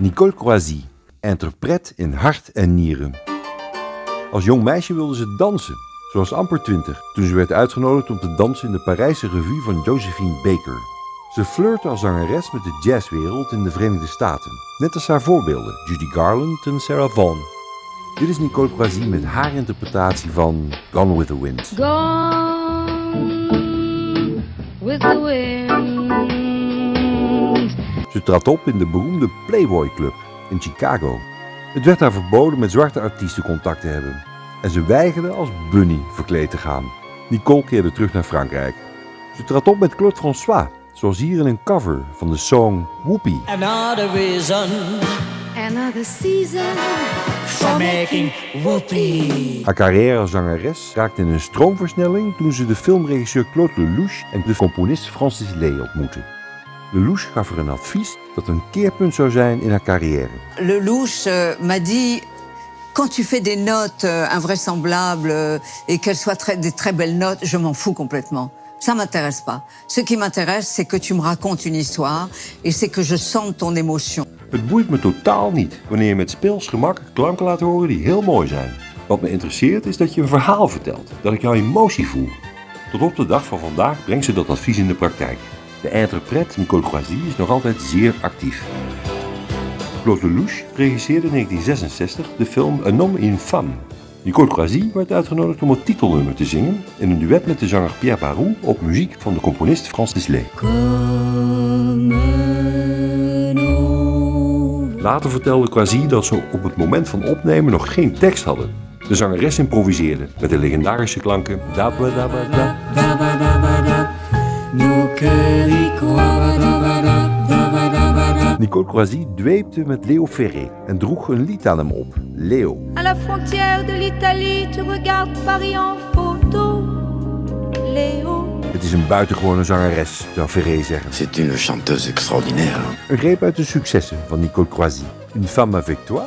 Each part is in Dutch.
Nicole Croisy, interpret in hart en nieren. Als jong meisje wilde ze dansen. Was amper twintig toen ze werd uitgenodigd om te dansen in de Parijse revue van Josephine Baker. Ze flirte als zangeres met de jazzwereld in de Verenigde Staten, net als haar voorbeelden Judy Garland en Sarah Vaughan. Dit is Nicole Croisy met haar interpretatie van Gone with the Wind. Gone with the wind. Ze trad op in de beroemde Playboy Club in Chicago. Het werd haar verboden met zwarte artiesten contact te hebben. En ze weigerde als bunny verkleed te gaan. Nicole keerde terug naar Frankrijk. Ze trad op met Claude François, zoals hier in een cover van de song Whoopie. Another reason Another season for making whoopee. Haar carrière als zangeres raakte in een stroomversnelling toen ze de filmregisseur Claude Lelouch en de componist Francis Lee ontmoette. Lelouch gaf haar een advies dat een keerpunt zou zijn in haar carrière. Lelouch euh, m'a dit quand tu fais des notes euh, invraisemblables euh, et qu'elles soient très- des très belles notes, je m'en fous complètement. Ça m'intéresse pas. Ce qui m'intéresse, c'est que tu me racontes une histoire et c'est que je sente ton émotion. Het boeit me totaal niet wanneer je met speels gemak klanken laat horen die heel mooi zijn. Wat me interesseert is dat je een verhaal vertelt, dat ik jouw emotie voel. Tot op de dag van vandaag brengt ze dat advies in de praktijk. De interpret Nicole Croisy is nog altijd zeer actief. Claude Lelouch regisseerde in 1966 de film Un homme femme. Nicole Croisy werd uitgenodigd om het titelnummer te zingen in een duet met de zanger Pierre Barou op muziek van de componist Francis Lee. Later vertelde Croisy dat ze op het moment van opnemen nog geen tekst hadden. De zangeres improviseerde met de legendarische klanken dabba dabba da. Nicole Croisy dweepte met Leo Ferré en droeg een lied aan hem op, Leo. À la frontière de l'Italie, tu regardes Paris en photo. Léo. Het is een buitengewone zangeres, zou Ferré zeggen. C'est une chanteuse extraordinaire. Een greep uit de successen van Nicole Croisy. Une femme avec toi,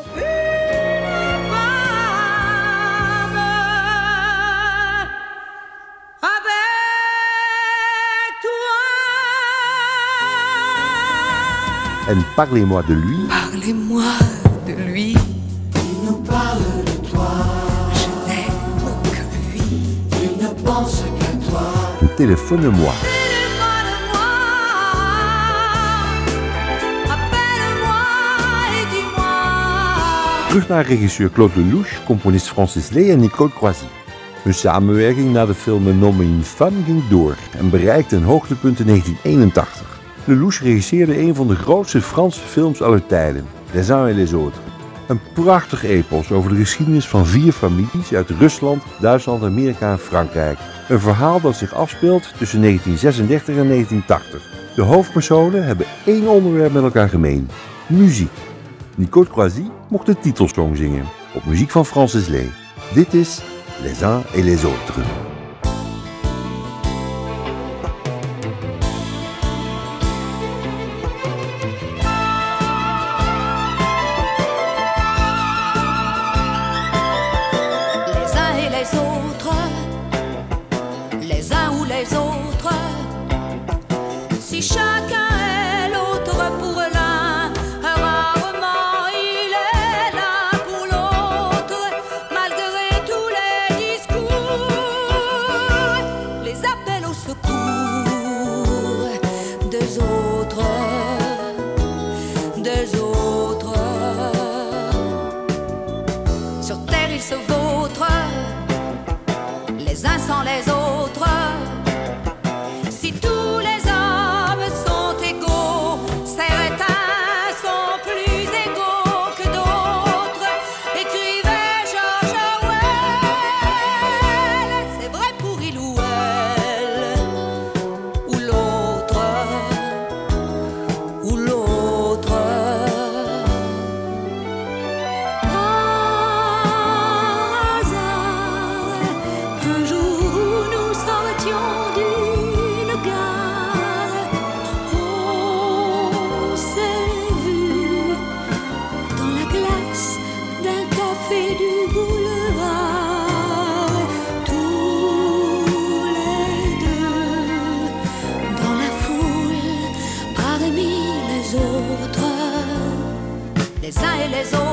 en Parlez-moi de lui, Parlez-moi de lui. Il nous parle de toi. Je n'aime que lui. Il ne pense qu'à toi. Téléphone-moi. Terug naar regisseur Claude Lelouch, componist Francis Lee en Nicole Croisy. Hun samenwerking na de film et une femme ging door en bereikte een hoogtepunt in 1981. Lelouch regisseerde een van de grootste Franse films aller tijden, Les uns et les autres. Een prachtig epos over de geschiedenis van vier families uit Rusland, Duitsland, Amerika en Frankrijk. Een verhaal dat zich afspeelt tussen 1936 en 1980. De hoofdpersonen hebben één onderwerp met elkaar gemeen: muziek. Nicole Croisy mocht de titelsong zingen, op muziek van Francis Lee. Dit is Les uns et les autres. Si chacun est l'autre pour l'un, rarement il est là pour l'autre, malgré tous les discours, les appels au secours, deux autres, deux autres. Sur terre ils se vautrent, les uns sans les autres. Les uns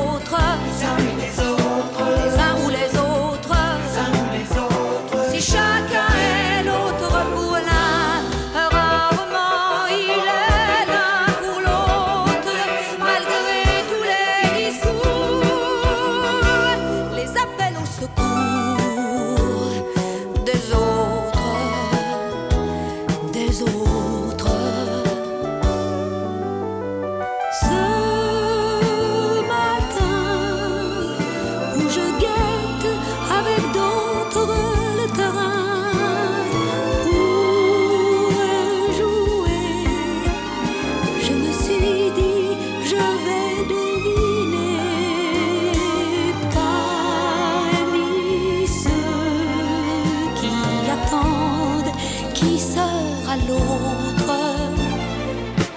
qui sera l'autre,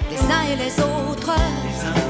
les uns et les autres.